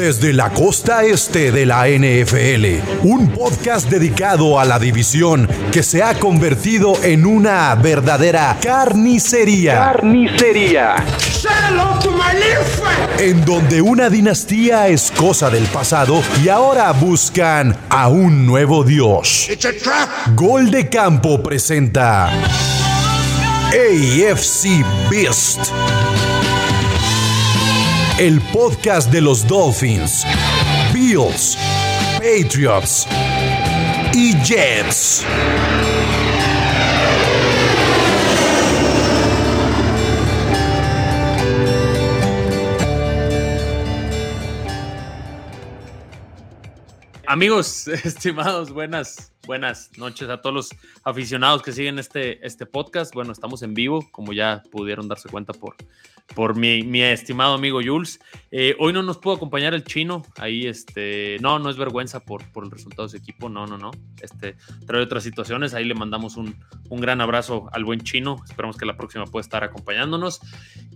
Desde la costa este de la NFL, un podcast dedicado a la división que se ha convertido en una verdadera carnicería. Carnicería. En donde una dinastía es cosa del pasado y ahora buscan a un nuevo dios. Gol de Campo presenta AFC Beast. El podcast de los Dolphins, Bills, Patriots y Jets. Amigos, estimados, buenas, buenas noches a todos los aficionados que siguen este, este podcast. Bueno, estamos en vivo, como ya pudieron darse cuenta por, por mi, estimado amigo Jules. Eh, hoy no nos pudo acompañar el chino, ahí este, no, no es vergüenza por, por el resultado de su equipo, no, no, no. Este, trae otras situaciones, ahí le mandamos un, un gran abrazo al buen chino, esperamos que la próxima pueda estar acompañándonos.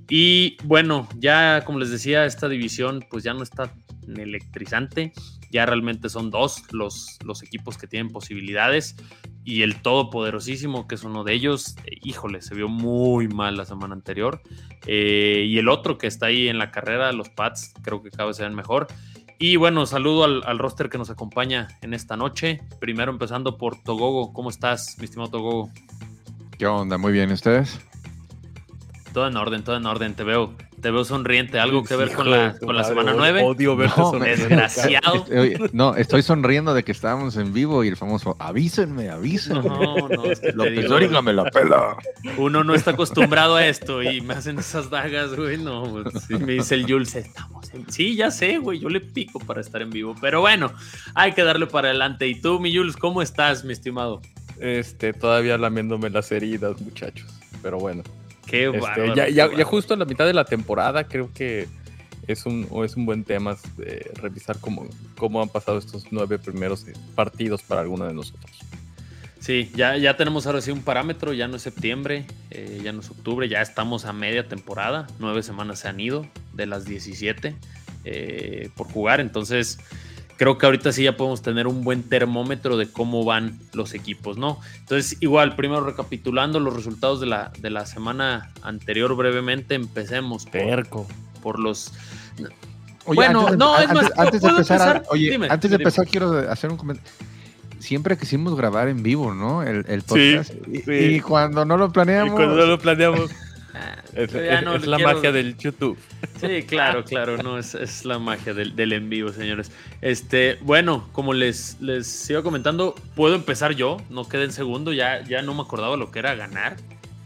Y bueno, ya como les decía, esta división pues ya no está electrizante ya realmente son dos los, los equipos que tienen posibilidades y el todopoderosísimo, que es uno de ellos, eh, híjole, se vio muy mal la semana anterior. Eh, y el otro que está ahí en la carrera, los Pats, creo que cada vez se ven mejor. Y bueno, saludo al, al, roster que nos acompaña en esta noche. Primero empezando por Togogo. ¿Cómo estás, mi estimado Togogo? ¿Qué onda? Muy bien, ¿ustedes? Todo en orden, todo en orden. Te veo te veo sonriente. ¿Algo que ver con la, con la semana 9? Odio verte no, Desgraciado. no, estoy sonriendo de que estábamos en vivo y el famoso avísenme, avísenme. No, no, es que López Dóriga me la pela. Uno no está acostumbrado a esto y me hacen esas dagas, güey. No, pues, sí, me dice el Jules, estamos en... Sí, ya sé, güey, yo le pico para estar en vivo. Pero bueno, hay que darle para adelante. ¿Y tú, mi Jules, cómo estás, mi estimado? Este, todavía lamiéndome las heridas, muchachos. Pero bueno. Qué este, ya, ya, ya, justo en la mitad de la temporada creo que es un, es un buen tema eh, revisar cómo, cómo han pasado estos nueve primeros partidos para alguno de nosotros. Sí, ya, ya tenemos ahora sí un parámetro, ya no es septiembre, eh, ya no es octubre, ya estamos a media temporada, nueve semanas se han ido de las 17 eh, por jugar, entonces creo que ahorita sí ya podemos tener un buen termómetro de cómo van los equipos, ¿no? Entonces, igual, primero recapitulando los resultados de la, de la semana anterior brevemente, empecemos por, por los... Oye, bueno, antes, no, es más, antes de empezar, oye, dime, antes de dime. empezar quiero hacer un comentario. Siempre quisimos grabar en vivo, ¿no? El, el podcast. Sí, sí. Y, y, cuando no lo planeamos. Y cuando no lo planeamos. Es, es, no es la quiero... magia del YouTube. Sí, claro, claro, no, es, es la magia del, del, en vivo, señores. Este, bueno, como les, les iba comentando, puedo empezar yo, no quedé en segundo, ya, ya no me acordaba lo que era ganar.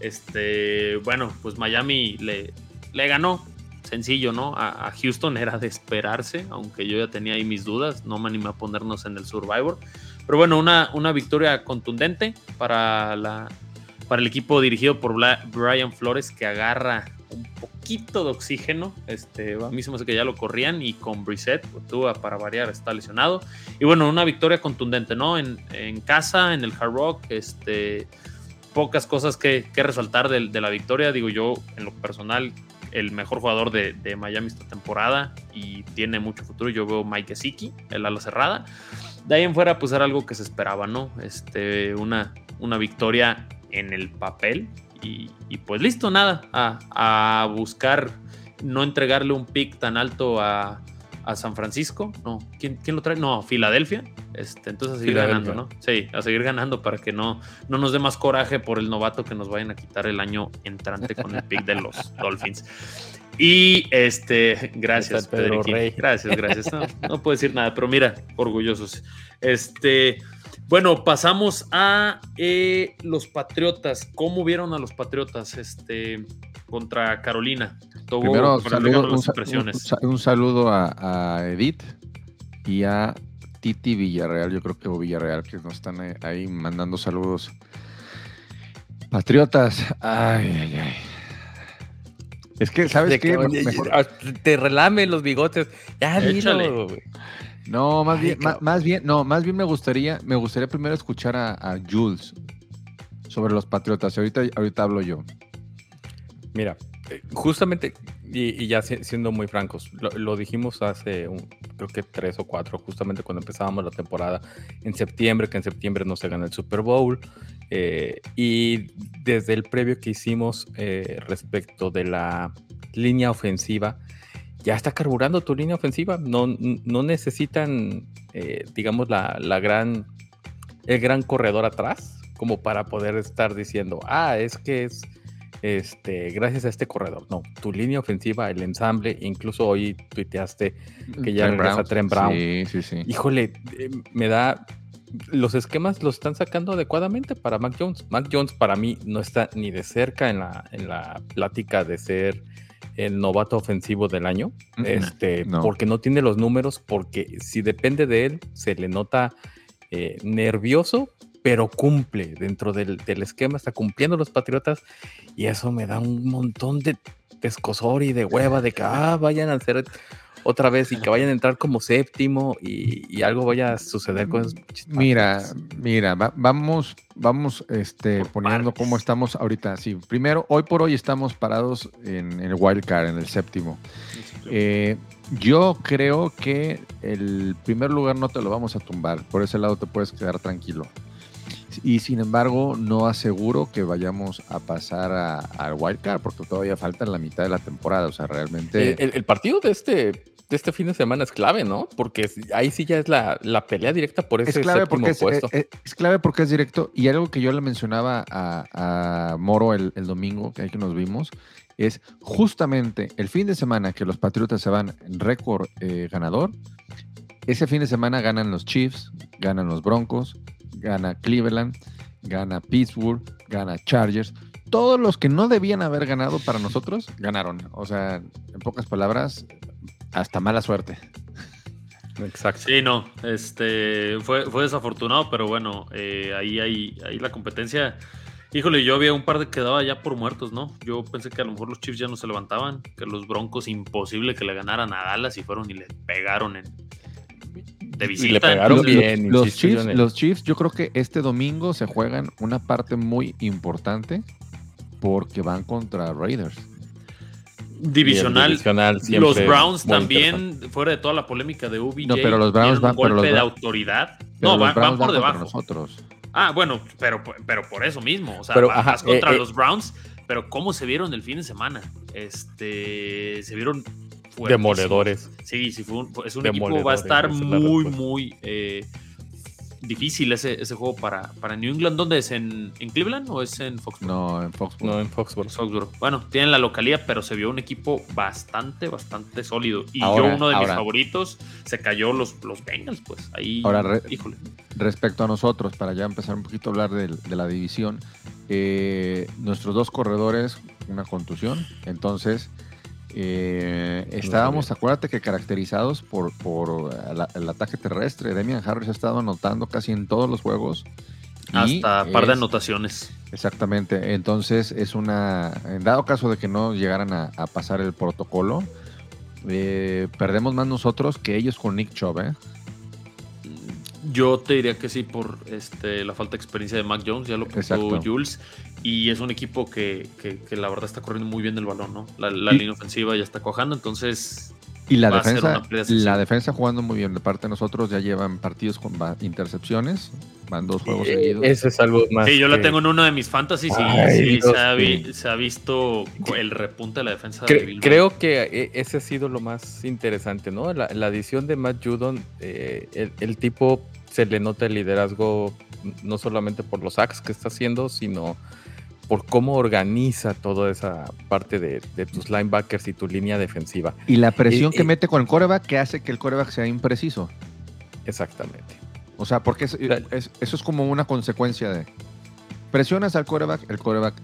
Este, bueno, pues Miami le, le ganó, sencillo, ¿no? A, a, Houston era de esperarse, aunque yo ya tenía ahí mis dudas, no me animé a ponernos en el Survivor. Pero bueno, una, una victoria contundente para la, para el equipo dirigido por Brian Flores que agarra un poquito de oxígeno. Este, a mí se me hace que ya lo corrían y con Brissett, Tua para variar, está lesionado. Y bueno, una victoria contundente, ¿no? En, en casa, en el Hard Rock, este, pocas cosas que, que resaltar de, de, la victoria. Digo yo, en lo personal, el mejor jugador de, de, Miami esta temporada y tiene mucho futuro. Yo veo Mike Gesicki, el ala cerrada. De ahí en fuera, pues era algo que se esperaba, ¿no? Este, una, una victoria en el papel. Y, y pues listo, nada, a, a, buscar no entregarle un pick tan alto a, a San Francisco. No, ¿Quién, ¿quién, lo trae? No, Filadelfia. Este, entonces a seguir ganando, ¿no? Sí, a seguir ganando para que no, no nos dé más coraje por el novato que nos vayan a quitar el año entrante con el pick de los Dolphins. Y este, gracias, Pedro Rey. Gracias, gracias. No, no puedo decir nada, pero mira, orgullosos. Este, bueno, pasamos a eh, los Patriotas. ¿Cómo vieron a los Patriotas este, contra Carolina? Todo Primero, saludo, un, un, un, saludo a, a, Edith y a Titi Villarreal. Yo creo que o Villarreal que nos están ahí, mandando saludos. Patriotas, ay, ay, ay. Es que, ¿sabes qué? Mejor... Te relame los bigotes. Ya, dilo, güey. No, más Ay, bien, más, más, bien, no, más bien me gustaría, me gustaría primero escuchar a, a Jules sobre los Patriotas. Ahorita, ahorita hablo yo. Mira, eh, justamente, y, y ya siendo muy francos, lo, lo dijimos hace un, creo que tres o cuatro, justamente cuando empezábamos la temporada en septiembre, que en septiembre no se gana el Super Bowl. Eh, y desde el previo que hicimos eh, respecto de la línea ofensiva, ya está carburando tu línea ofensiva. No, no necesitan, eh, digamos, la, la, gran, el gran corredor atrás como para poder estar diciendo, ah, es que es este, gracias a este corredor. No, tu línea ofensiva, el ensamble, incluso hoy tuiteaste que ya regresa Trent Brown. Sí, sí, sí. Híjole, eh, me da. Los esquemas los están sacando adecuadamente para Mac Jones. Mac Jones para mí no está ni de cerca en la, en la plática de ser el novato ofensivo del año, este, porque no tiene los números, porque si depende de él, se le nota eh, nervioso, pero cumple dentro del, esquema, está cumpliendo los Patriotas y eso me da un montón de escosor y de hueva de que ah, vayan a hacer otra vez y que vayan a entrar como séptimo y, algo vaya a suceder con esos Mira, mira, vamos, vamos este, poniendo cómo estamos ahorita. Sí, primero, hoy por hoy estamos parados en el wild card, en el séptimo. Eh, yo creo que el primer lugar no te lo vamos a tumbar, por ese lado te puedes quedar tranquilo y sin embargo no aseguro que vayamos a pasar al wild card porque todavía falta la mitad de la temporada, o sea, realmente... El, partido de este, de este fin de semana es clave, ¿no? Porque ahí sí ya es la, pelea directa por ese es clave porque es, puesto. Eh, es, clave porque es directo y algo que yo le mencionaba a, Moro el, domingo, que ahí que nos vimos, es justamente el fin de semana que los Patriotas se van en récord eh, ganador, ese fin de semana ganan los Chiefs, ganan los Broncos, gana Cleveland, gana Pittsburgh, gana Chargers. Todos los que no debían haber ganado para nosotros, ganaron. O sea, en pocas palabras, hasta mala suerte. Exacto. Sí, no, este fue, fue desafortunado, pero bueno, eh, ahí, ahí, ahí la competencia. Híjole, yo había un par de que daba ya por muertos, ¿no? Yo pensé que a lo mejor los Chiefs ya no se levantaban, que los Broncos imposible que le ganaran a Dallas y fueron y le pegaron en, de visita. le pegaron bien. Los, Chiefs, los Chiefs, yo creo que este domingo se juegan una parte muy importante porque van contra Raiders. Divisional. los Browns también, fuera de toda la polémica de UBJ, no, pero los Browns van un golpe de autoridad. No, van, por debajo. Nosotros. Ah, bueno, pero, pero por eso mismo. O sea, pero, vas contra eh, eh. los Browns, pero ¿cómo se vieron el fin de semana? Este, se vieron Demoledores. Sí, sí, fue es un equipo, va a estar muy, muy eh, difícil ese, ese juego para, para New England. ¿Dónde es? ¿En, Cleveland o es en Foxborough? No, en Foxborough. No, en Foxborough. Bueno, tienen la localidad, pero se vio un equipo bastante, bastante sólido. Y yo, uno de mis favoritos, se cayó los, los Bengals, pues. Ahí, ahora, híjole. Respecto a nosotros, para ya empezar un poquito a hablar de, de la división, eh, nuestros dos corredores, una contusión. Entonces eh, estábamos, acuérdate que caracterizados por, por el ataque terrestre. Demian Harris ha estado anotando casi en todos los juegos. Hasta un par de anotaciones. Exactamente. Entonces, es una. En dado caso de que no llegaran a, pasar el protocolo, eh, perdemos más nosotros que ellos con Nick Chubb, ¿eh? Yo te diría que sí, por este, la falta de experiencia de Mac Jones, ya lo puso Jules. Y es un equipo que, que, la verdad está corriendo muy bien el balón, ¿no? La, línea ofensiva ya está cojando, entonces. Y la defensa, la defensa jugando muy bien de parte de nosotros, ya llevan partidos con intercepciones, van dos juegos seguidos. Ese es algo más. Sí, yo la tengo en uno de mis fantasies y sí, se, ha visto el repunte de la defensa. creo que e, ese ha sido lo más interesante, ¿no? La, la adición de Matt Judon, eh, el, el, tipo se le nota el liderazgo no solamente por los sacks que está haciendo, sino por cómo organiza toda esa parte de, tus linebackers y tu línea defensiva. Y la presión que mete con el coreback que hace que el coreback sea impreciso. Exactamente. O sea, porque eso es como una consecuencia de... Presionas al coreback, el coreback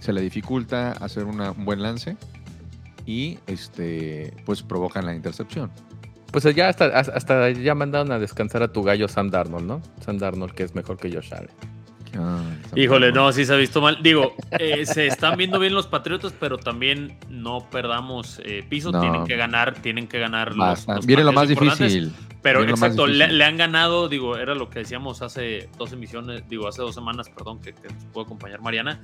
se le dificulta hacer un buen lance y este pues provocan la intercepción. Pues ya hasta, hasta ya mandaron a descansar a tu gallo Sam Darnold, ¿no? Sam Darnold que es mejor que Josh Allen. Híjole, no, sí se ha visto mal. Digo, eh, se están viendo bien los Patriotas, pero también no perdamos eh, piso. Tienen que ganar, tienen que ganar los, Viene lo más difícil. Pero exacto, le, han ganado, digo, era lo que decíamos hace dos emisiones, digo, hace dos semanas, perdón, que, que nos pudo acompañar Mariana.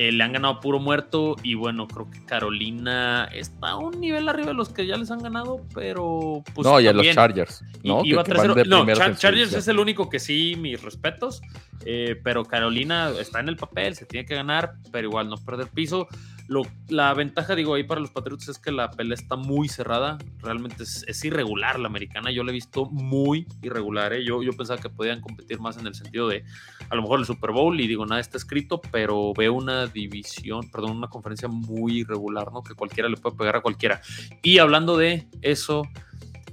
Eh, le han ganado puro muerto y bueno, creo que Carolina está a un nivel arriba de los que ya les han ganado, pero pues no, y a los Chargers. ¿no? Iba que, que no, Chargers es el único que sí, mis respetos, eh, pero Carolina está en el papel, se tiene que ganar, pero igual no perder piso. Lo, la ventaja, digo, ahí para los Patriots es que la pelea está muy cerrada. Realmente es, irregular la americana. Yo la he visto muy irregular. ¿eh? Yo, yo pensaba que podían competir más en el sentido de a lo mejor el Super Bowl y digo, nada está escrito, pero veo una división, perdón, una conferencia muy irregular, ¿no? Que cualquiera le puede pegar a cualquiera. Y hablando de eso,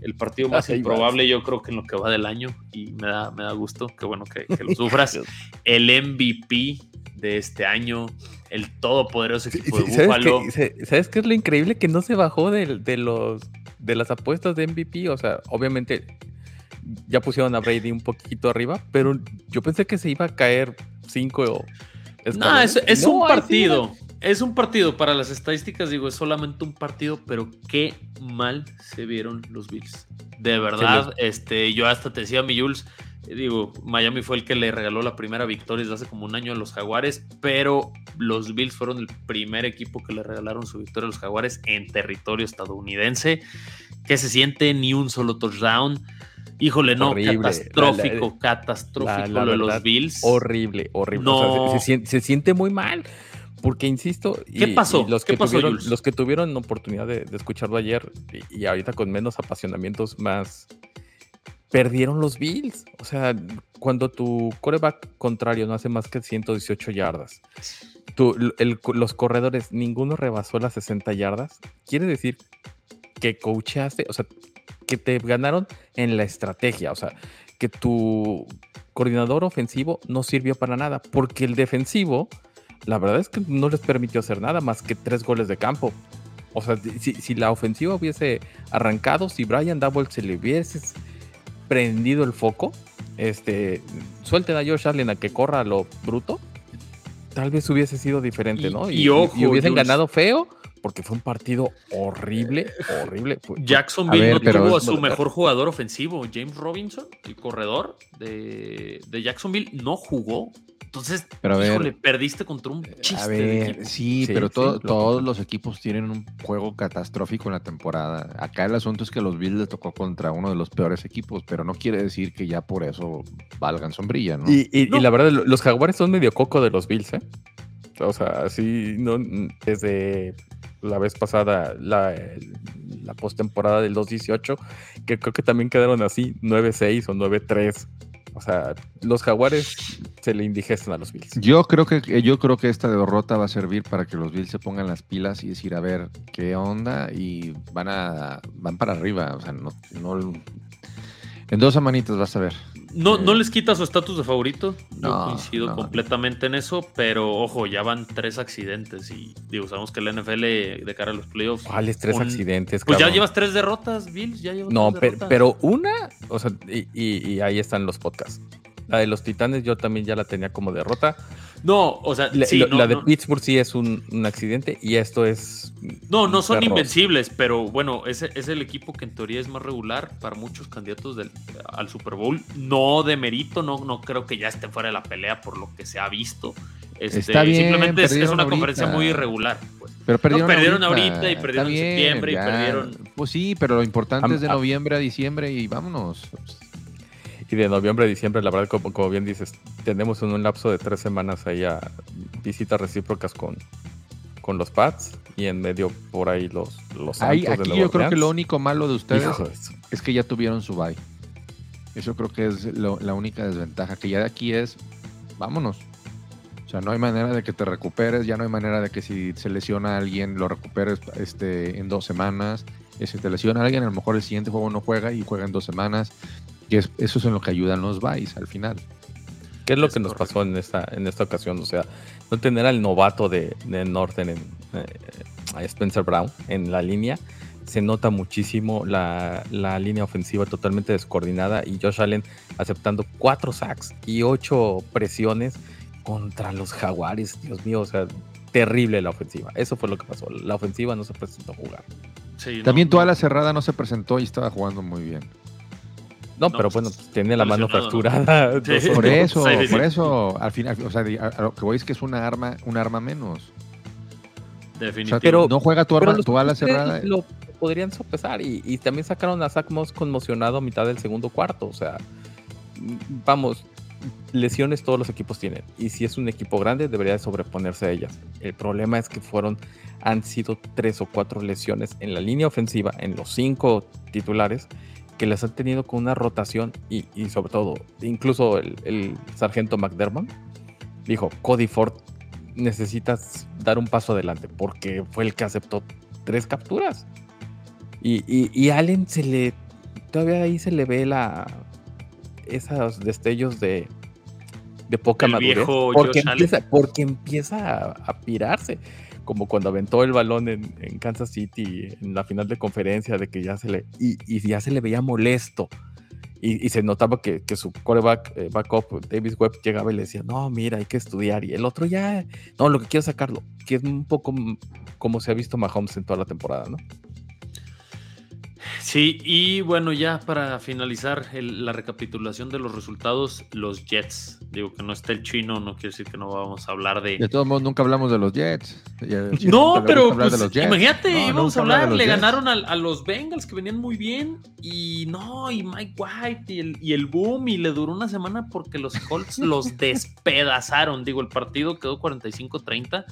el partido más improbable yo creo que en lo que va del año y me da, me da gusto, que bueno que, que lo sufras, el MVP de este año, el todopoderoso equipo de ¿sabes Búfalo. ¿Sabes qué es lo increíble? Que no se bajó de, de, los, de las apuestas de MVP. O sea, obviamente ya pusieron a Brady un poquito arriba, pero yo pensé que se iba a caer cinco. No, es, es un partido. Es un partido. Para las estadísticas, digo, es solamente un partido, pero qué mal se vieron los Bills. De verdad, este, yo hasta te decía a mi Jules digo, Miami fue el que le regaló la primera victoria desde hace como un año a los Jaguares, pero los Bills fueron el primer equipo que le regalaron su victoria a los Jaguares en territorio estadounidense. que se siente? Ni un solo touchdown. Híjole, no, catastrófico, catastrófico lo de los Bills. Horrible, horrible. se, siente muy mal. Porque insisto, ¿qué pasó? los, que tuvieron, los que tuvieron oportunidad de, escucharlo ayer y, y, ahorita con menos apasionamientos más, perdieron los Bills. O sea, cuando tu coreback contrario no hace más que 118 yardas, los corredores, ninguno rebasó las 60 yardas, quiere decir que coachaste, o sea, que te ganaron en la estrategia, o sea, que tu coordinador ofensivo no sirvió para nada, porque el defensivo, la verdad es que no les permitió hacer nada más que tres goles de campo. O sea, si, si la ofensiva hubiese arrancado, si Brian Double se le hubiese prendido el foco, este, suelten a Josh Allen a que corra a lo bruto, tal vez hubiese sido diferente, ¿no? Y, hubiesen ganado feo porque fue un partido horrible, horrible. Jacksonville no tuvo a su mejor jugador ofensivo, James Robinson, el corredor de, de Jacksonville, no jugó. Entonces, pero híjole, perdiste contra un chiste. A ver, sí, pero todos los equipos tienen un juego catastrófico en la temporada. Acá el asunto es que los Bills le tocó contra uno de los peores equipos, pero no quiere decir que ya por eso valgan sombrilla, ¿no? Y, la verdad, los Jaguares son medio coco de los Bills, ¿eh? O sea, así, no, desde la vez pasada, la, la postemporada del 2-18, que creo que también quedaron así, 9-6 o 9-3. O sea, los jaguares se le indigestan a los Bills. Yo creo que yo creo que esta derrota va a servir para que los Bills se pongan las pilas y decir a ver qué onda y van a van para arriba. O sea, no, no en dos semanitas vas a ver. No, no les quita su estatus de favorito. Yo coincido completamente en eso, pero ojo, ya van tres accidentes y digo, sabemos que el NFL de cara a los playoffs. ¿Cuáles tres accidentes? Pues ya llevas tres derrotas, Bills, ya llevas No, pero, una, o sea, y, ahí están los podcasts. La de los Titanes yo también ya la tenía como derrota. No, o sea, la, de Pittsburgh sí es un, accidente y esto es. No, no son invencibles, pero bueno, ese es el equipo que en teoría es más regular para muchos candidatos del, al Super Bowl. No de mérito, no, no creo que ya estén fuera de la pelea por lo que se ha visto. Este, simplemente es, una conferencia muy irregular. Pues. Pero perdieron, ahorita, y perdieron en septiembre y perdieron. Pues sí, pero lo importante es de noviembre a diciembre y vámonos. Y de noviembre a diciembre, la verdad, como, como bien dices, tenemos en un lapso de tres semanas ahí a visitas recíprocas con, con los Pats y en medio por ahí los, los Aquí yo creo que lo único malo de ustedes es que ya tuvieron su bye. Eso creo que es la única desventaja, que ya de aquí es, vámonos. O sea, no hay manera de que te recuperes, ya no hay manera de que si se lesiona alguien lo recuperes este, en dos semanas. Y si te lesiona alguien, a lo mejor el siguiente juego no juega y juega en dos semanas. Y eso es en lo que ayudan los buys al final. ¿Qué es lo que nos pasó en esta, en esta ocasión? O sea, no tener al novato de, de Norton, en, eh, Spencer Brown, en la línea. Se nota muchísimo la, la, línea ofensiva totalmente descoordinada y Josh Allen aceptando cuatro sacks y ocho presiones contra los Jaguares. Dios mío, o sea, terrible la ofensiva. Eso fue lo que pasó. La ofensiva no se presentó a jugar. También toda la cerrada no se presentó y estaba jugando muy bien. No, pero bueno, pues, tiene la mano fracturada. Sí. Por eso, Sí, sí, sí. por eso, al final, o sea, a lo que voy es que es una arma, un arma menos. O sea, Definitivo. Pero- no juega tu, arma, los tu ala cerrada. Lo podrían sopesar y, y también sacaron a Zach Moss conmocionado a mitad del segundo cuarto. O sea, vamos, lesiones todos los equipos tienen. Y si es un equipo grande, debería de sobreponerse a ellas. El problema es que fueron, han sido tres o cuatro lesiones en la línea ofensiva, en los cinco titulares, que las han tenido con una rotación y, y sobre todo, incluso el, el sargento McDermott dijo, Cody Ford, necesitas dar un paso adelante porque fue el que aceptó tres capturas. Y, y, y Allen se le, todavía ahí se le ve la, esos destellos de, de poca El madurez. viejo Porque empieza, porque empieza a, a pirarse. Como cuando aventó el balón en, en Kansas City en la final de conferencia, de que ya se le. Y, y ya se le veía molesto. Y, y se notaba que, que su coreback, eh, backup, Davis Webb, llegaba y le decía: No, mira, hay que estudiar. Y el otro ya. No, lo que quiero sacarlo. Que es un poco como se ha visto Mahomes en toda la temporada, ¿no? Sí, y bueno, ya para finalizar el- la recapitulación de los resultados, los Jets. Digo que no está el chino, no quiere decir que no vamos a hablar de. De todos modos, nunca hablamos de los Jets. No, pero pues, Jets. imagínate, No, íbamos a hablar le Jets. ganaron a, a los Bengals que venían muy bien y no, y Mike White y el, y el boom y le duró una semana porque los Colts los despedazaron. Digo, el partido quedó 45-30,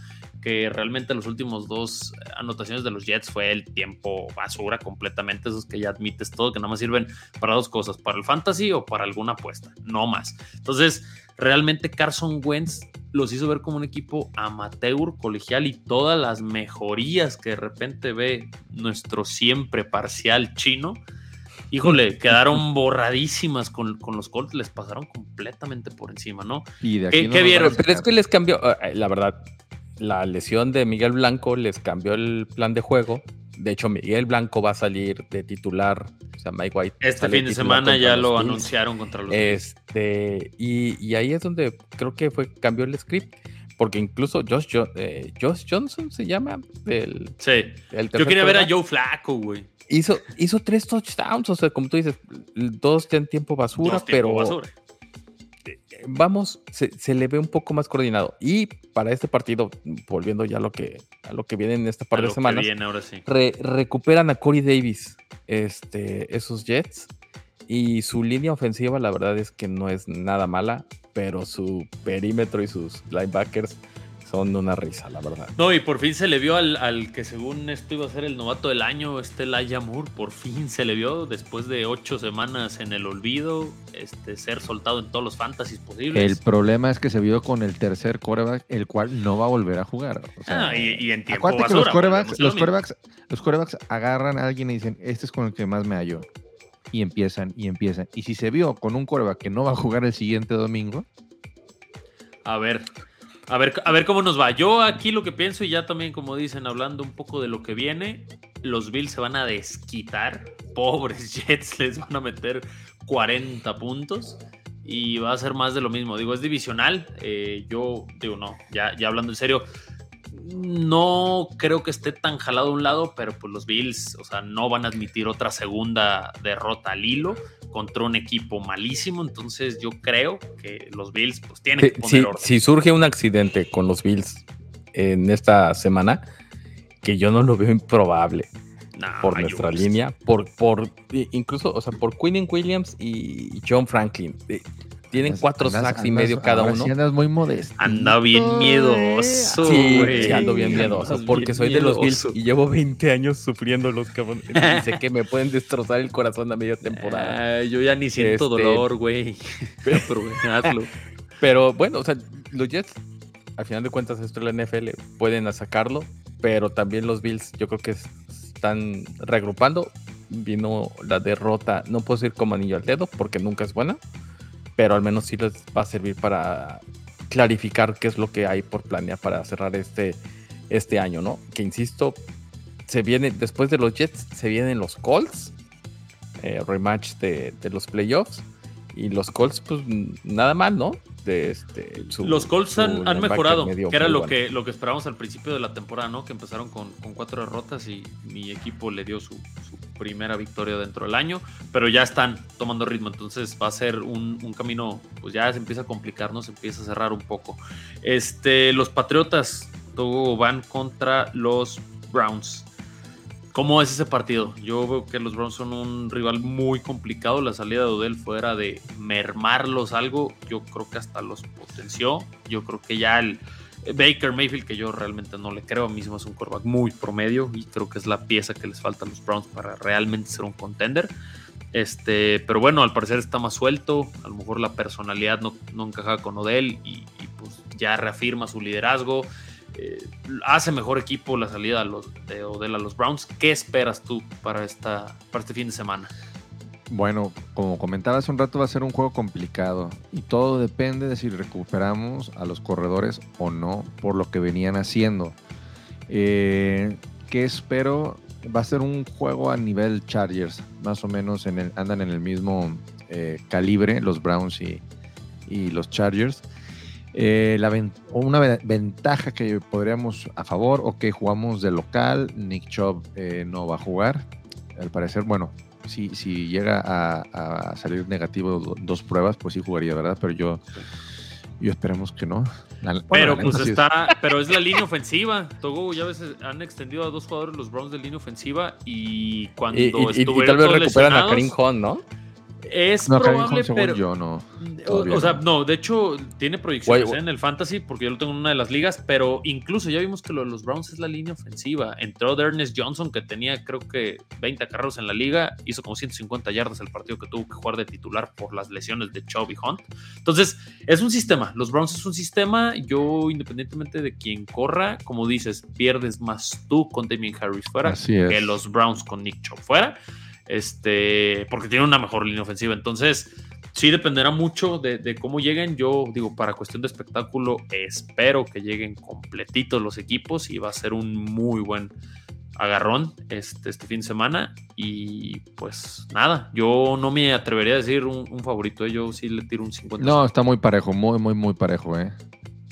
que realmente los últimos dos anotaciones de los Jets fue el tiempo basura completamente, esos que ya admites todo, que nada más sirven para dos cosas, para el fantasy o para alguna apuesta, no más. Entonces, realmente Carson Wentz los hizo ver como un equipo amateur, colegial y todas las mejorías que de repente ve nuestro siempre parcial chino. Híjole, quedaron borradísimas con, con los Colts, les pasaron completamente por encima, ¿no? Y de ¿Qué- aquí no qué vieron? Pero es que les cambió, eh, la verdad, la lesión de Miguel Blanco les cambió el plan de juego. De hecho, Miguel Blanco va a salir de titular, o sea, Mike White. Este fin de semana ya lo anunciaron contra los. Este, y, y ahí es donde creo que fue cambió el script, porque incluso Josh, Jo- eh, Josh Johnson se llama, el, Sí. el Yo quería ver a Joe Flaco, güey. Hizo, hizo tres touchdowns, o sea, como tú dices, dos en tiempo basura, Dos tiempo pero basura. Vamos, se, se le ve un poco más coordinado. Y para este partido, volviendo ya a lo que, a lo que viene en esta par A de semanas, viene ahora sí. re- recuperan a Corey Davis, este, esos Jets. Y su línea ofensiva, la verdad es que no es nada mala, pero su perímetro y sus linebackers son una risa, la verdad. No, y por fin se le vio al, al que según esto iba a ser el novato del año, este Laia Moore, por fin se le vio después de ocho semanas en el olvido, este, ser soltado en todos los fantasies posibles. El problema es que se vio con el tercer coreback, el cual no va a volver a jugar. O sea, Ah, y, y en tiempo acuérdate que los corebacks, lo los corebacks, los corebacks agarran a alguien y dicen, este es con el que más me hallo. Y empiezan, y empiezan. Y si se vio con un coreback que no va a jugar el siguiente domingo, A ver, a ver, a ver cómo nos va. Yo aquí lo que pienso, y ya también, como dicen, hablando un poco de lo que viene, los Bills se van a desquitar. Pobres Jets, les van a meter 40 puntos. Y va a ser más de lo mismo. Digo, es divisional. eh, yo digo, no, ya, ya hablando en serio, no creo que esté tan jalado a un lado, pero pues los Bills, o sea, no van a admitir otra segunda derrota al hilo contra un equipo malísimo. Entonces yo creo que los Bills pues tienen Si, que poner si- orden. si surge un accidente con los Bills en esta semana, que yo no lo veo improbable por nuestra línea, por, por incluso, o sea, por Quinn Williams y John Franklin. Eh, Tienen andas- cuatro andas- sacks y medio cada uno. sí andas muy modesto. Anda bien miedoso. Sí, sí, ando bien miedoso, porque bien soy de los Bills y llevo 20 años sufriendo los cabrones. Y sé que me pueden destrozar el corazón a media temporada. Yo ya ni siento Este- dolor, güey. Pero güey, hazlo. Pero bueno, o sea, los Jets, al final de cuentas, esto es la NFL, pueden sacarlo, pero también los Bills, yo creo que es- están reagrupando. Vino la derrota, no puedo decir como anillo al dedo, porque nunca es buena, pero al menos sí les va a servir para clarificar qué es lo que hay por planear para cerrar este, este año, ¿no? Que insisto, se viene, después de los Jets, se vienen los Colts, eh, rematch de, de los playoffs. Y los Colts, pues nada mal, ¿no? De este, su- Los Colts han, han mejorado, medio que era lo bueno. que, lo que esperábamos al principio de la temporada, ¿no? Que empezaron con, con cuatro derrotas y mi equipo le dio su, su primera victoria dentro del año, pero ya están tomando ritmo, entonces va a ser un, camino, pues ya se empieza a complicar, ¿no? Se empieza a cerrar un poco. Este, los Patriotas van contra los Browns. ¿Cómo es ese partido? Yo veo que los Browns son un rival muy complicado. La salida de Odell fuera de mermarlos algo, yo creo que hasta los potenció. Yo creo que ya el Baker Mayfield, que yo realmente no le creo, a mí mismo es un quarterback muy promedio y creo que es la pieza que les falta a los Browns para realmente ser un contender. Este, pero bueno, al parecer está más suelto. A lo mejor la personalidad no, no encaja con Odell y, pues ya reafirma su liderazgo eh, hace mejor equipo la salida de Odell a los Browns. ¿Qué esperas tú para, esta, para este fin de semana? Bueno, como comentaba hace un rato, va a ser un juego complicado y todo depende de si recuperamos a los corredores o no por lo que venían haciendo. Eh, ¿Qué espero? Va a ser un juego a nivel Chargers, más o menos en el, andan en el mismo eh, calibre los Browns y, los Chargers. Eh, la una ventaja que podríamos a favor o que jugamos de local, Nick Chubb eh, no va a jugar. Al parecer, bueno, si, si llega a, salir negativo dos pruebas, pues sí jugaría, ¿verdad? Pero yo, yo esperemos que no. pero pues está, pero es la línea ofensiva. Togo ya veces han extendido a dos jugadores los Browns de línea ofensiva y cuando y, y, tal vez recuperan a Karim Hunt, ¿no? Es probable, pero. Yo no. O, sea, no, de hecho, tiene proyecciones ¿eh? en el fantasy porque yo lo tengo en una de las ligas, pero incluso ya vimos que lo de los Browns es la línea ofensiva. Entró Ernest Johnson, que tenía creo que 20 carros en la liga, hizo como 150 yardas el partido que tuvo que jugar de titular por las lesiones de Chubb y Hunt. Entonces, es un sistema. Los Browns es un sistema. Yo, independientemente de quién corra, como dices, pierdes más tú con Damien Harris fuera que los Browns con Nick Chubb fuera este, porque tiene una mejor línea ofensiva. Entonces, sí dependerá mucho de, cómo lleguen. Yo digo, para cuestión de espectáculo, espero que lleguen completitos los equipos y va a ser un muy buen agarrón este, este fin de semana. Y pues nada, yo no me atrevería a decir un, favorito, ¿eh? yo sí le tiro un 50. No, está muy parejo, muy, muy, muy parejo, ¿eh?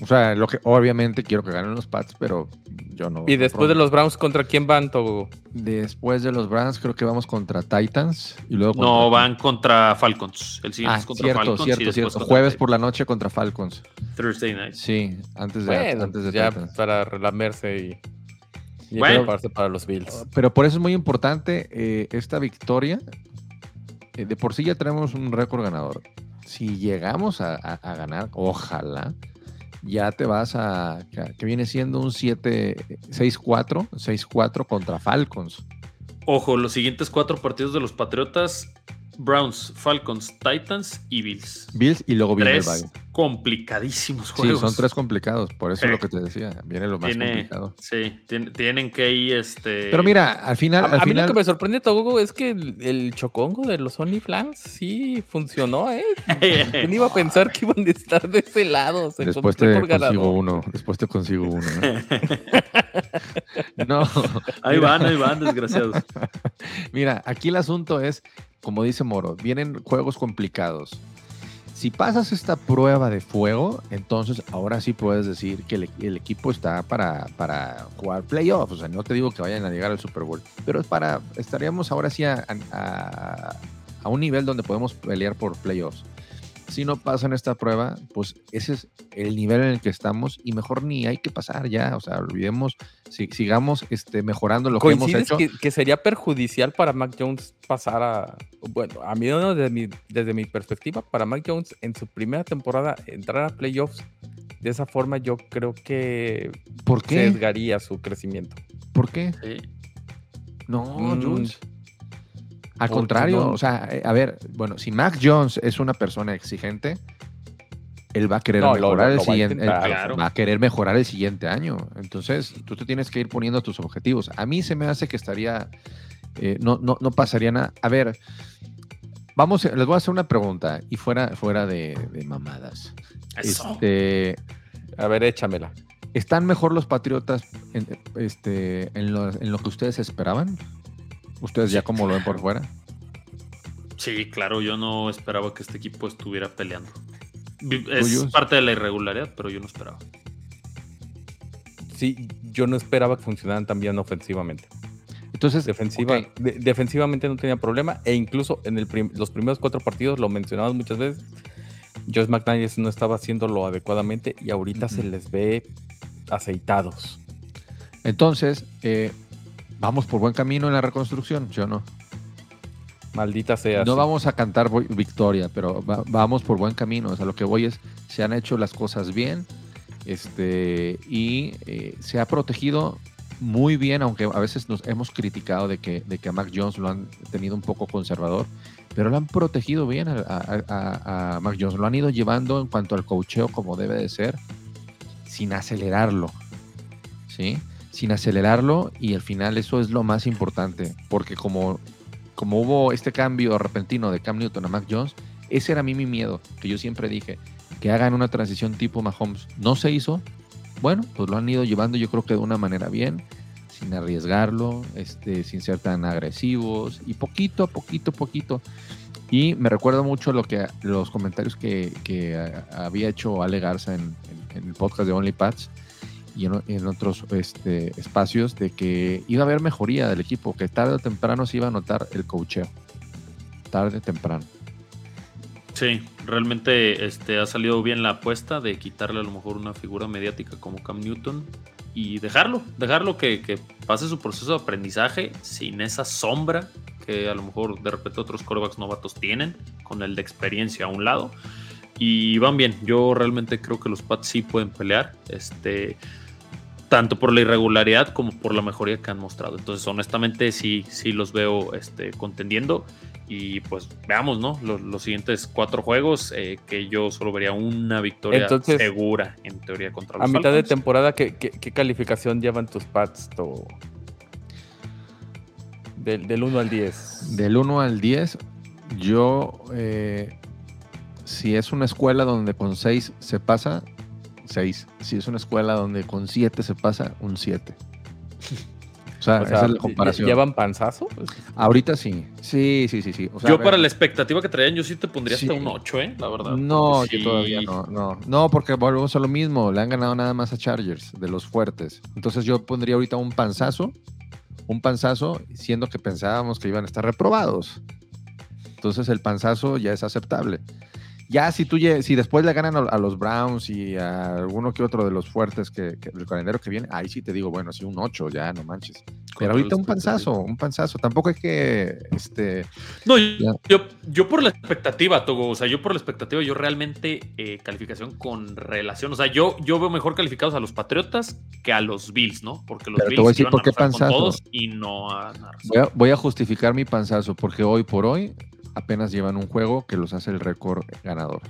O sea, lo que obviamente quiero que ganen los Pats, pero yo no. ¿Y después de los Browns contra quién van, Togo? Después de los Browns creo que vamos contra Titans y luego No, van contra Falcons. El siguiente ah, es contra cierto, Falcons cierto, cierto. Jueves por la noche contra Falcons. Thursday night. Sí, antes de, bueno, antes de ya Titans. para relamerse y, y Bueno. prepararse para los Bills. Pero por eso es muy importante eh, esta victoria. Eh, de por sí ya tenemos un récord ganador. Si llegamos a, a- a ganar, ojalá, ya te vas a. que- viene siendo un 7, 6-4, 6-4 contra Falcons. Ojo, los siguientes cuatro partidos de los Patriotas: Browns, Falcons, Titans y Bills. Bills y luego viene el Tres complicadísimos Sí, juegos. son tres complicados, por eso Sí. es lo que te decía. Viene lo más Tiene- complicado. Sí, tien- tienen que ir este. Pero mira, al final. A, al a mí lo que me sorprende, Togo, es que el, el chocongo de los OnlyFans sí funcionó, ¿eh? ¿Quién iba a pensar que iban a estar de ese lado? Se Después te por ganador. consigo uno. Después te consigo uno. ¿eh? no. ahí mira, van, ahí van, desgraciados. Mira, aquí el asunto es, como dice Moro, vienen juegos complicados. Si pasas esta prueba de fuego, entonces ahora sí puedes decir que el, equipo está para, para jugar playoffs. O sea, no te digo que vayan a llegar al Super Bowl, pero es para, estaríamos ahora sí a- a un nivel donde podemos pelear por playoffs. Si no pasan esta prueba, pues ese es el nivel en el que estamos y mejor ni hay que pasar ya. O sea, olvidemos, si- sigamos este, mejorando lo que hemos ¿Coincides hecho. que, que sería perjudicial para Mac Jones pasar a. Bueno, a mí, no, desde, mi, desde mi perspectiva, para Mac Jones en su primera temporada entrar a playoffs de esa forma, yo creo que ¿Por qué? sesgaría su crecimiento. ¿Por qué? Sí. No, Mm. Jones. Al ¿Por qué contrario, no? o sea, eh, a ver, bueno, si Mac Jones es una persona exigente, él va a querer No, mejorar lo- el lo va a siguiente, intentar, él claro. va a querer mejorar el siguiente año. Entonces, tú te tienes que ir poniendo tus objetivos. A mí se me hace que estaría, eh, no, no, no pasaría nada. A ver, vamos, les voy a hacer una pregunta y fuera, fuera de, de mamadas. Eso. Este, A ver, échamela. ¿Están mejor los Patriotas en, este, en, lo, en lo que ustedes esperaban? ¿Ustedes ya como lo ven por fuera? Sí, claro, yo no esperaba que este equipo estuviera peleando. Es Tuyos. parte de la irregularidad, pero yo no esperaba. Sí, yo no esperaba que funcionaran tan bien ofensivamente. Entonces Defensiva, de- defensivamente no tenía problema e incluso en el prim- los primeros cuatro partidos, lo mencionamos muchas veces, Josh McDaniels no estaba haciéndolo adecuadamente y ahorita se les ve aceitados. entonces eh, vamos por buen camino en la reconstrucción, yo no. Maldita sea. No sí. vamos a cantar victoria, pero va- vamos por buen camino. O sea, lo que voy es, se han hecho las cosas bien este, y eh, se ha protegido muy bien, aunque a veces nos hemos criticado de que, de que a Mac Jones lo han tenido un poco conservador, pero lo han protegido bien a, a- a- a Mac Jones. Lo han ido llevando en cuanto al cocheo como debe de ser, sin acelerarlo. ¿Sí? Sin acelerarlo y al final eso es lo más importante, porque como como hubo este cambio repentino de Cam Newton a Mac Jones, ese era a mí mi miedo, que yo siempre dije, que hagan una transición tipo Mahomes. No se hizo, bueno, pues lo han ido llevando yo creo que de una manera bien, sin arriesgarlo, este, sin ser tan agresivos y poquito a poquito, poquito. Y me recuerda mucho lo que, los comentarios que, que, ah, había hecho Ale Garza en, en- en el podcast de OnlyPads y en, otros este, espacios de que iba a haber mejoría del equipo, que tarde o temprano se iba a notar el cocheo. Tarde o temprano. Sí, realmente este, ha salido bien la apuesta de quitarle a lo mejor una figura mediática como Cam Newton y dejarlo, dejarlo que, que pase su proceso de aprendizaje sin esa sombra que a lo mejor de repente otros corebacks novatos tienen, con el de experiencia a un lado. Y van bien, yo realmente creo que los Pats sí pueden pelear, este, tanto por la irregularidad como por la mejoría que han mostrado. Entonces, honestamente, sí, sí los veo este, contendiendo. Y pues veamos, ¿no? Los, los siguientes cuatro juegos, eh, que yo solo vería una victoria Entonces, segura, en teoría, contra los A mitad de Falcons. temporada, ¿qué, qué, qué calificación llevan tus Pats? To... Del, del 1 al 10. Del 1 al 10, yo, eh, si es una escuela donde con 6 se pasa, 6. Si es una escuela donde con 7 se pasa, un 7. O sea, O sea, esa es la comparación. ¿Llevan panzazo? Ahorita sí. Sí, sí, sí, sí. O sea, yo para la expectativa que traían, yo sí te pondría hasta un 8, ¿eh? La verdad. No, yo sí- todavía no, no. No, porque volvemos a lo mismo. Le han ganado nada más a Chargers, de los fuertes. Entonces yo pondría ahorita un panzazo, un panzazo, siendo que pensábamos que iban a estar reprobados. Entonces el panzazo ya es aceptable. Ya si tú si después le ganan a, los Browns y a alguno que otro de los fuertes que, que el calendario que viene, ahí sí te digo, bueno, sí un 8, ya no manches. Pero ahorita un panzazo, un panzazo. Tampoco hay que este No, yo, yo por la expectativa, Togo, o sea, yo por la expectativa, yo realmente eh, calificación con relación, o sea, yo, yo veo mejor calificados a los Patriotas que a los Bills, ¿no? Porque los Pero te Bills voy a decir iban por qué panzazo. todos y no a. Voy a, voy a justificar mi panzazo porque hoy por hoy apenas llevan un juego que los hace el récord ganador.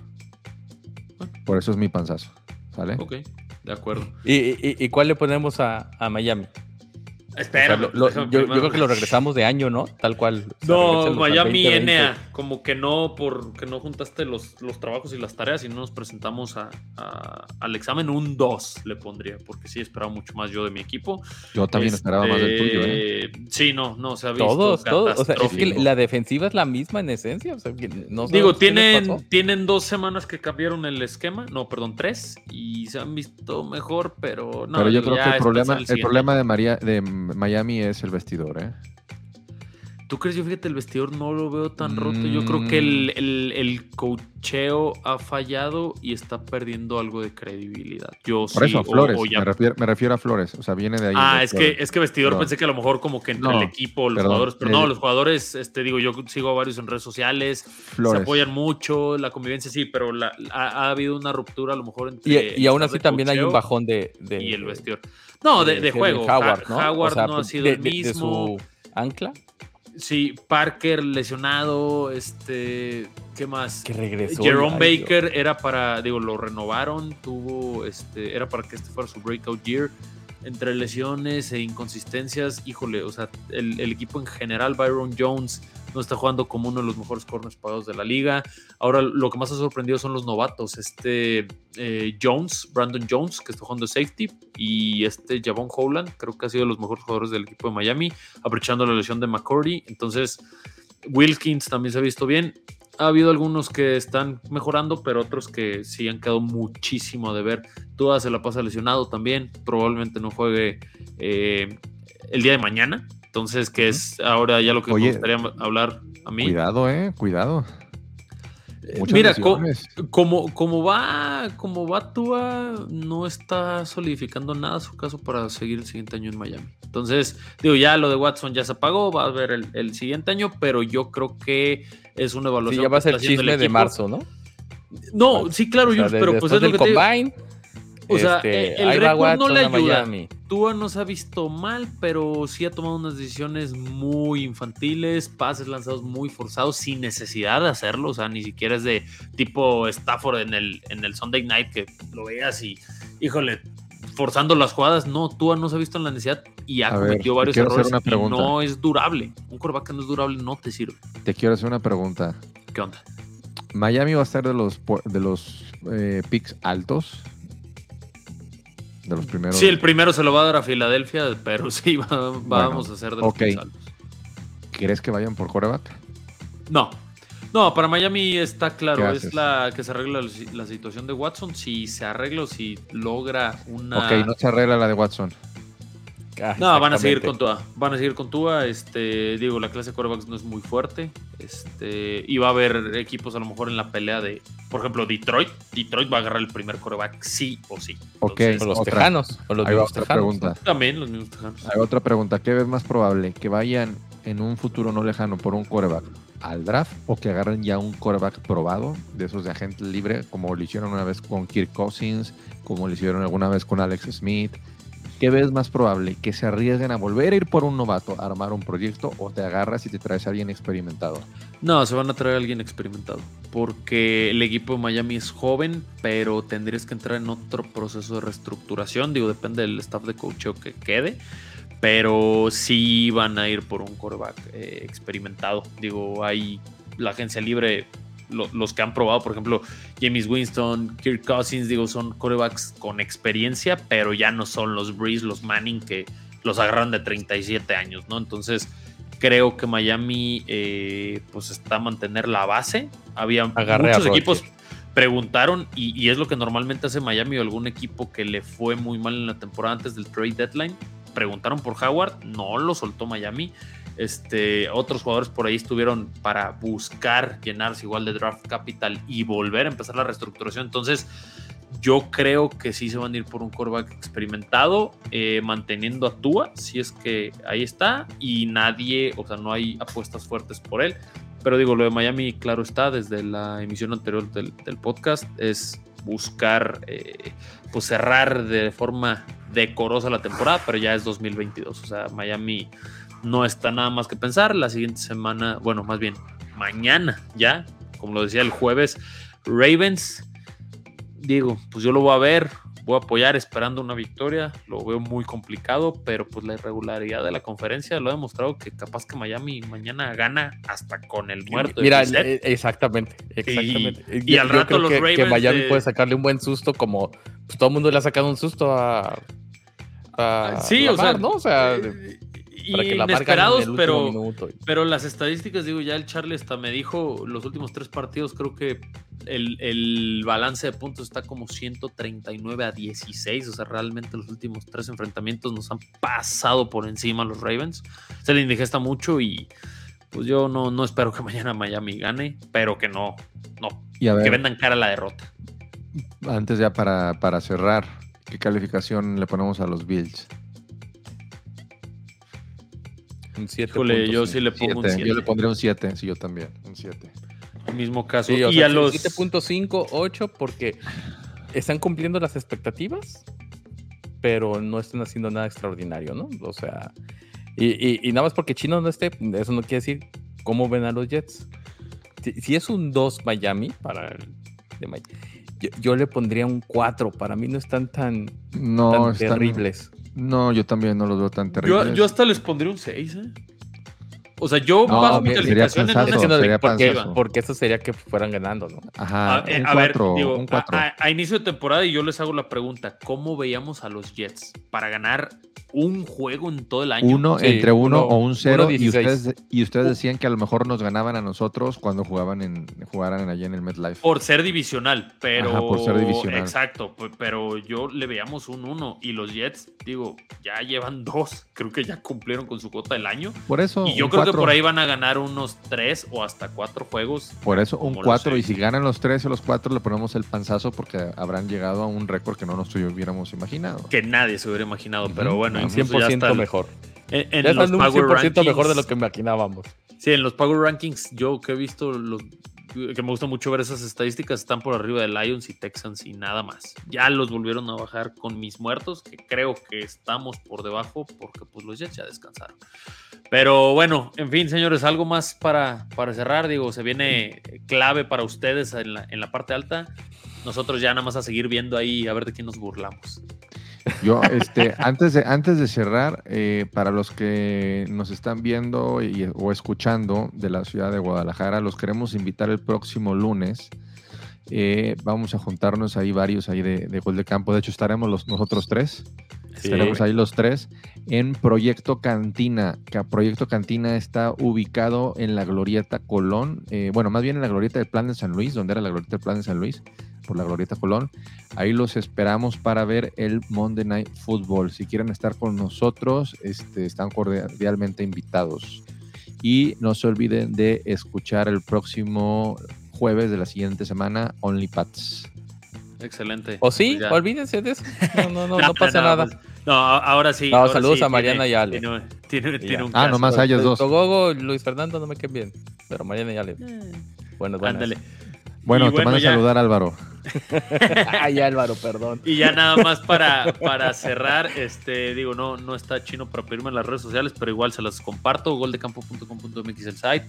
Por eso es mi panzazo. ¿Sale? Ok, de acuerdo. ¿Y, y, y cuál le ponemos a, a Miami? O sea, Espera, lo- lo- yo, yo creo que lo regresamos de año, ¿no? Tal cual. No, Miami 2020. NA, como que no, porque no juntaste los, los trabajos y las tareas y no nos presentamos a- a- al examen, un 2 le pondría, porque sí esperaba mucho más yo de mi equipo. Yo también esperaba más del tuyo, ¿eh? Este, Sí, no, no, se ha visto Todos, todos. O sea, es que la defensiva es la misma en esencia. O sea, que no Digo, tienen, tienen dos semanas que cambiaron el esquema, no, perdón, tres, y se han visto mejor, pero no. Pero yo creo que el problema, el siguiente. problema de, María, de Miami es el vestidor, ¿eh? ¿Tú crees? Yo fíjate, el vestidor no lo veo tan roto. Yo creo que el, Mm. el, el cocheo ha fallado y está perdiendo algo de credibilidad. Yo Por sí, eso, o- Flores. o ya- me, refiero, me refiero a Flores. O sea, viene de ahí. Ah, es que, es que vestidor Perdón. pensé que a lo mejor como que entre No, el equipo, los perdón, jugadores, pero el- no, los jugadores, este, digo, yo sigo a varios en redes sociales, Flores. se apoyan mucho, la convivencia sí, pero la- ha, ha habido una ruptura a lo mejor entre... Y, el y aún así también hay un bajón de, de- Y el vestidor. No, de, de de juego. Howard, ¿no? Howard O sea, no ha pues, sido de- el de- de mismo. su ancla Sí, Parker lesionado, este, ¿qué más? que regresó. Jerome Ay, Baker era para, digo, lo renovaron, tuvo, este, era para que este fuera su breakout year. Entre lesiones e inconsistencias, híjole, o sea, el, el equipo en general, Byron Jones no está jugando como uno de los mejores corners pagados de la liga. Ahora lo que más ha sorprendido son los novatos, este eh, Jones, Brandon Jones, que está jugando safety, y este Javon Holland, creo que ha sido de los mejores jugadores del equipo de Miami, aprovechando la lesión de McCordy. Entonces, Wilkins también se ha visto bien. Ha habido algunos que están mejorando, pero otros que sí han quedado muchísimo de ver. Tua se la pasa lesionado también. Probablemente no juegue eh, el día de mañana. Entonces, que es ahora ya lo que Oye, me gustaría hablar a mí. Cuidado, eh, cuidado. Eh, Muchas Mira, co- como, como va, como va Tua, no está solidificando nada su caso para seguir el siguiente año en Miami. Entonces, digo, ya lo de Watson ya se apagó, va a ver el, el siguiente año, pero yo creo que es una Sí, evaluación. ya va a ser el chisme de marzo, ¿no? No, sí, claro, O sea, Jules, pero pues es lo que te digo. combine, O sea, este, el ahí va récord no le ayuda. Miami. Tua no se ha visto mal, pero sí ha tomado unas decisiones muy infantiles, pases lanzados muy forzados, sin necesidad de hacerlo. O sea, ni siquiera es de tipo Stafford en el, en el Sunday Night que lo veas y, híjole, forzando las jugadas. No, Tua no se ha visto en la necesidad y ha A cometido varios errores. una y no es durable. Un coreback que no es durable no te sirve. Te quiero hacer una pregunta. ¿Qué onda? Miami va a estar de los de los eh, picks altos. De los primeros. Sí, el primero se lo va a dar a Filadelfia, pero sí, va- vamos a hacer de los ok. más altos. ¿Crees que vayan por coreback? No. No, para Miami está ¿Qué claro, es la que se arregla la, la situación de Watson. Si se arregla o si logra una. Ok, no se arregla la de Watson. Ah, No, van a seguir con Tua. Van a seguir con Tua. Este, digo, la clase de quarterbacks no es muy fuerte. Este, y va a haber equipos a lo mejor en la pelea de, por ejemplo, Detroit. Detroit va a agarrar el primer quarterback sí o sí. Ok. Entonces, O los Otra. tejanos. O los mismos otra tejanos. pregunta. También los mismos Tejanos. Hay otra pregunta. ¿Qué ves más probable? ¿Que vayan en un futuro no lejano por un coreback al draft o que agarren ya un coreback probado de esos de agente libre, como lo hicieron una vez con Kirk Cousins, como lo hicieron alguna vez con Alex Smith? ¿Qué ves más probable? ¿Que se arriesguen a volver a ir por un novato, a armar un proyecto o te agarras y te traes a alguien experimentado? No, se van a traer a alguien experimentado. Porque el equipo de Miami es joven, pero tendrías que entrar en otro proceso de reestructuración. Digo, depende del staff de coacheo que quede. Pero sí van a ir por un coreback eh, experimentado. Digo, hay la agencia libre, lo- los que han probado, por ejemplo, James Winston, Kirk Cousins, digo, son corebacks con experiencia, pero ya no son los Breeze, los Manning que los agarran de 37 años, ¿no? Entonces, creo que Miami eh, pues está a mantener la base. Había Agarré muchos equipos preguntaron y, y es lo que normalmente hace Miami o algún equipo que le fue muy mal en la temporada antes del trade deadline. Preguntaron por Howard, no lo soltó Miami. Este, otros jugadores por ahí estuvieron para buscar llenarse igual de draft capital y volver a empezar la reestructuración. Entonces, yo creo que sí se van a ir por un quarterback experimentado, eh, manteniendo a Tua, si es que ahí está, y nadie, o sea, no hay apuestas fuertes por él. Pero digo, lo de Miami, claro está, desde la emisión anterior del, del podcast, es buscar, eh, pues cerrar de forma decorosa la temporada, pero ya es 2022. O sea, Miami no está nada más que pensar. La siguiente semana, bueno, más bien, mañana ya, como lo decía el jueves, Ravens digo, pues yo lo voy a ver, voy a apoyar esperando una victoria, lo veo muy complicado, pero pues la irregularidad de la conferencia lo ha demostrado que capaz que Miami mañana gana hasta con el muerto. Mira, eh, exactamente, exactamente. y Yo- al yo rato creo los que, que Ravens Miami de- puede sacarle un buen susto como pues, todo el mundo le ha sacado un susto a, a sí, o sea. O sea, eh, para que la en inesperados, el pero minuto. Pero las estadísticas, digo, ya el Charlie hasta me dijo, los últimos tres partidos creo que el, el balance de puntos está como 139 a 16, o sea, realmente los últimos tres enfrentamientos nos han pasado por encima los Ravens. Se le indigesta mucho y pues yo no, no espero que mañana Miami gane, pero que no, no, Y a que vendan cara a la derrota. antes ya para, para cerrar, ¿qué calificación le ponemos a los Bills? Un 7. Híjole, yo sí le pongo un Siete. 7. Yo le pondré un 7, sí, yo también, un 7. Mismo caso. Sí, o y sea, a los... 7.5, 8, porque están cumpliendo las expectativas, pero no están haciendo nada extraordinario, ¿no? O sea, y, y- y nada más porque Chino no esté, eso no quiere decir cómo ven a los Jets. Si, si es un 2 Miami, para el de Miami, yo, yo le pondría un 4. Para mí no están tan, No, tan están- terribles. No, yo también no los veo tan terribles. yo hasta les pondría un 6, ¿eh? O sea, yo No, mi sería calificación en sería porque, porque eso sería que fueran ganando, ¿no? Ajá, A, eh, un a ver, 4, digo, un 4. a, a- a inicio de temporada y yo les hago la pregunta, ¿cómo veíamos a los Jets para ganar un juego en todo el año. Uno, Sí, entre uno, uno- o un cero. uno y, 16. ustedes, y ustedes decían que a lo mejor nos ganaban a nosotros cuando jugaban en, jugaran allá en el MetLife. Por ser divisional, pero. Ajá, por ser divisional. Exacto, pe- pero yo le veíamos un 1 y los Jets, digo, ya llevan dos. Creo que ya cumplieron con su cuota del año. Por eso. Y yo creo que cuatro. por ahí van a ganar unos tres o hasta cuatro juegos. Por eso un 4 y si ganan los 3 o los 4 le ponemos el panzazo porque habrán llegado a un récord que no nos hubiéramos imaginado. Que nadie se hubiera imaginado, pero bueno, un incluso ya 100% está el- mejor. En, en Ya los un Power 100% mejor de lo que imaginábamos. Sí, en los Power Rankings, yo que he visto los que me gusta mucho ver esas estadísticas, están por arriba de Lions y Texans y nada más. Ya los volvieron a bajar con mis muertos, que creo que estamos por debajo porque pues los Jets ya descansaron. Pero bueno, en fin, señores, algo más para, para cerrar. Digo, se viene clave para ustedes en la, en la parte alta. Nosotros ya nada más a seguir viendo ahí a ver de quién nos burlamos. Yo, este, antes de, antes de cerrar, eh, para los que nos están viendo y- o escuchando de la ciudad de Guadalajara, los queremos invitar el próximo lunes. Eh, vamos a juntarnos ahí varios ahí de, de Gol de Campo. De hecho, estaremos los, nosotros tres. Sí. Estaremos ahí los tres en Proyecto Cantina. Que Proyecto Cantina está ubicado en la Glorieta Colón. eh, bueno, más bien en la Glorieta del Plan de San Luis, donde era la Glorieta del Plan de San Luis, por la Glorieta Colón. Ahí los esperamos para ver el Monday Night Football. Si quieren estar con nosotros, este, están cordialmente invitados. Y no se olviden de escuchar el próximo jueves de la siguiente semana Only Pats. Excelente. O sí, Pues olvídense de eso. No, no, no, no pasa nada. pues, no, ahora sí. No, ahora saludos sí a Mariana tiene- y Ale. Tiene, tiene- Y tiene ya. un Ah, caso. nomás a ellos dos. Togogo y Luis Fernando no me queden bien. Pero Mariana y Ale. Eh, Bueno, bueno. Ándale. Bueno, Y te bueno, mando a ya. saludar Álvaro. Ay, Álvaro, perdón. Y ya nada más para, para cerrar, este, digo, no, no está chino para pedirme en las redes sociales, pero igual se las comparto, goldecampo.com.mx el site,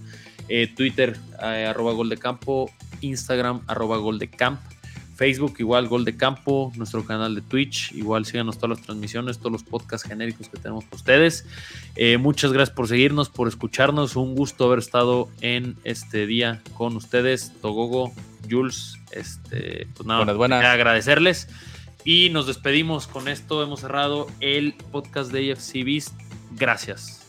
eh, Twitter, eh, arroba goldecampo, Instagram, arroba goldecamp, Facebook, igual Gol de Campo, nuestro canal de Twitch, igual síganos todas las transmisiones, todos los podcasts genéricos que tenemos para ustedes. Eh, muchas gracias por seguirnos, por escucharnos, un gusto haber estado en este día con ustedes, Togogo, Jules, este, pues nada, Buenas, buenas. agradecerles. Y nos despedimos con esto. Hemos cerrado el podcast de AFC Beast. Gracias.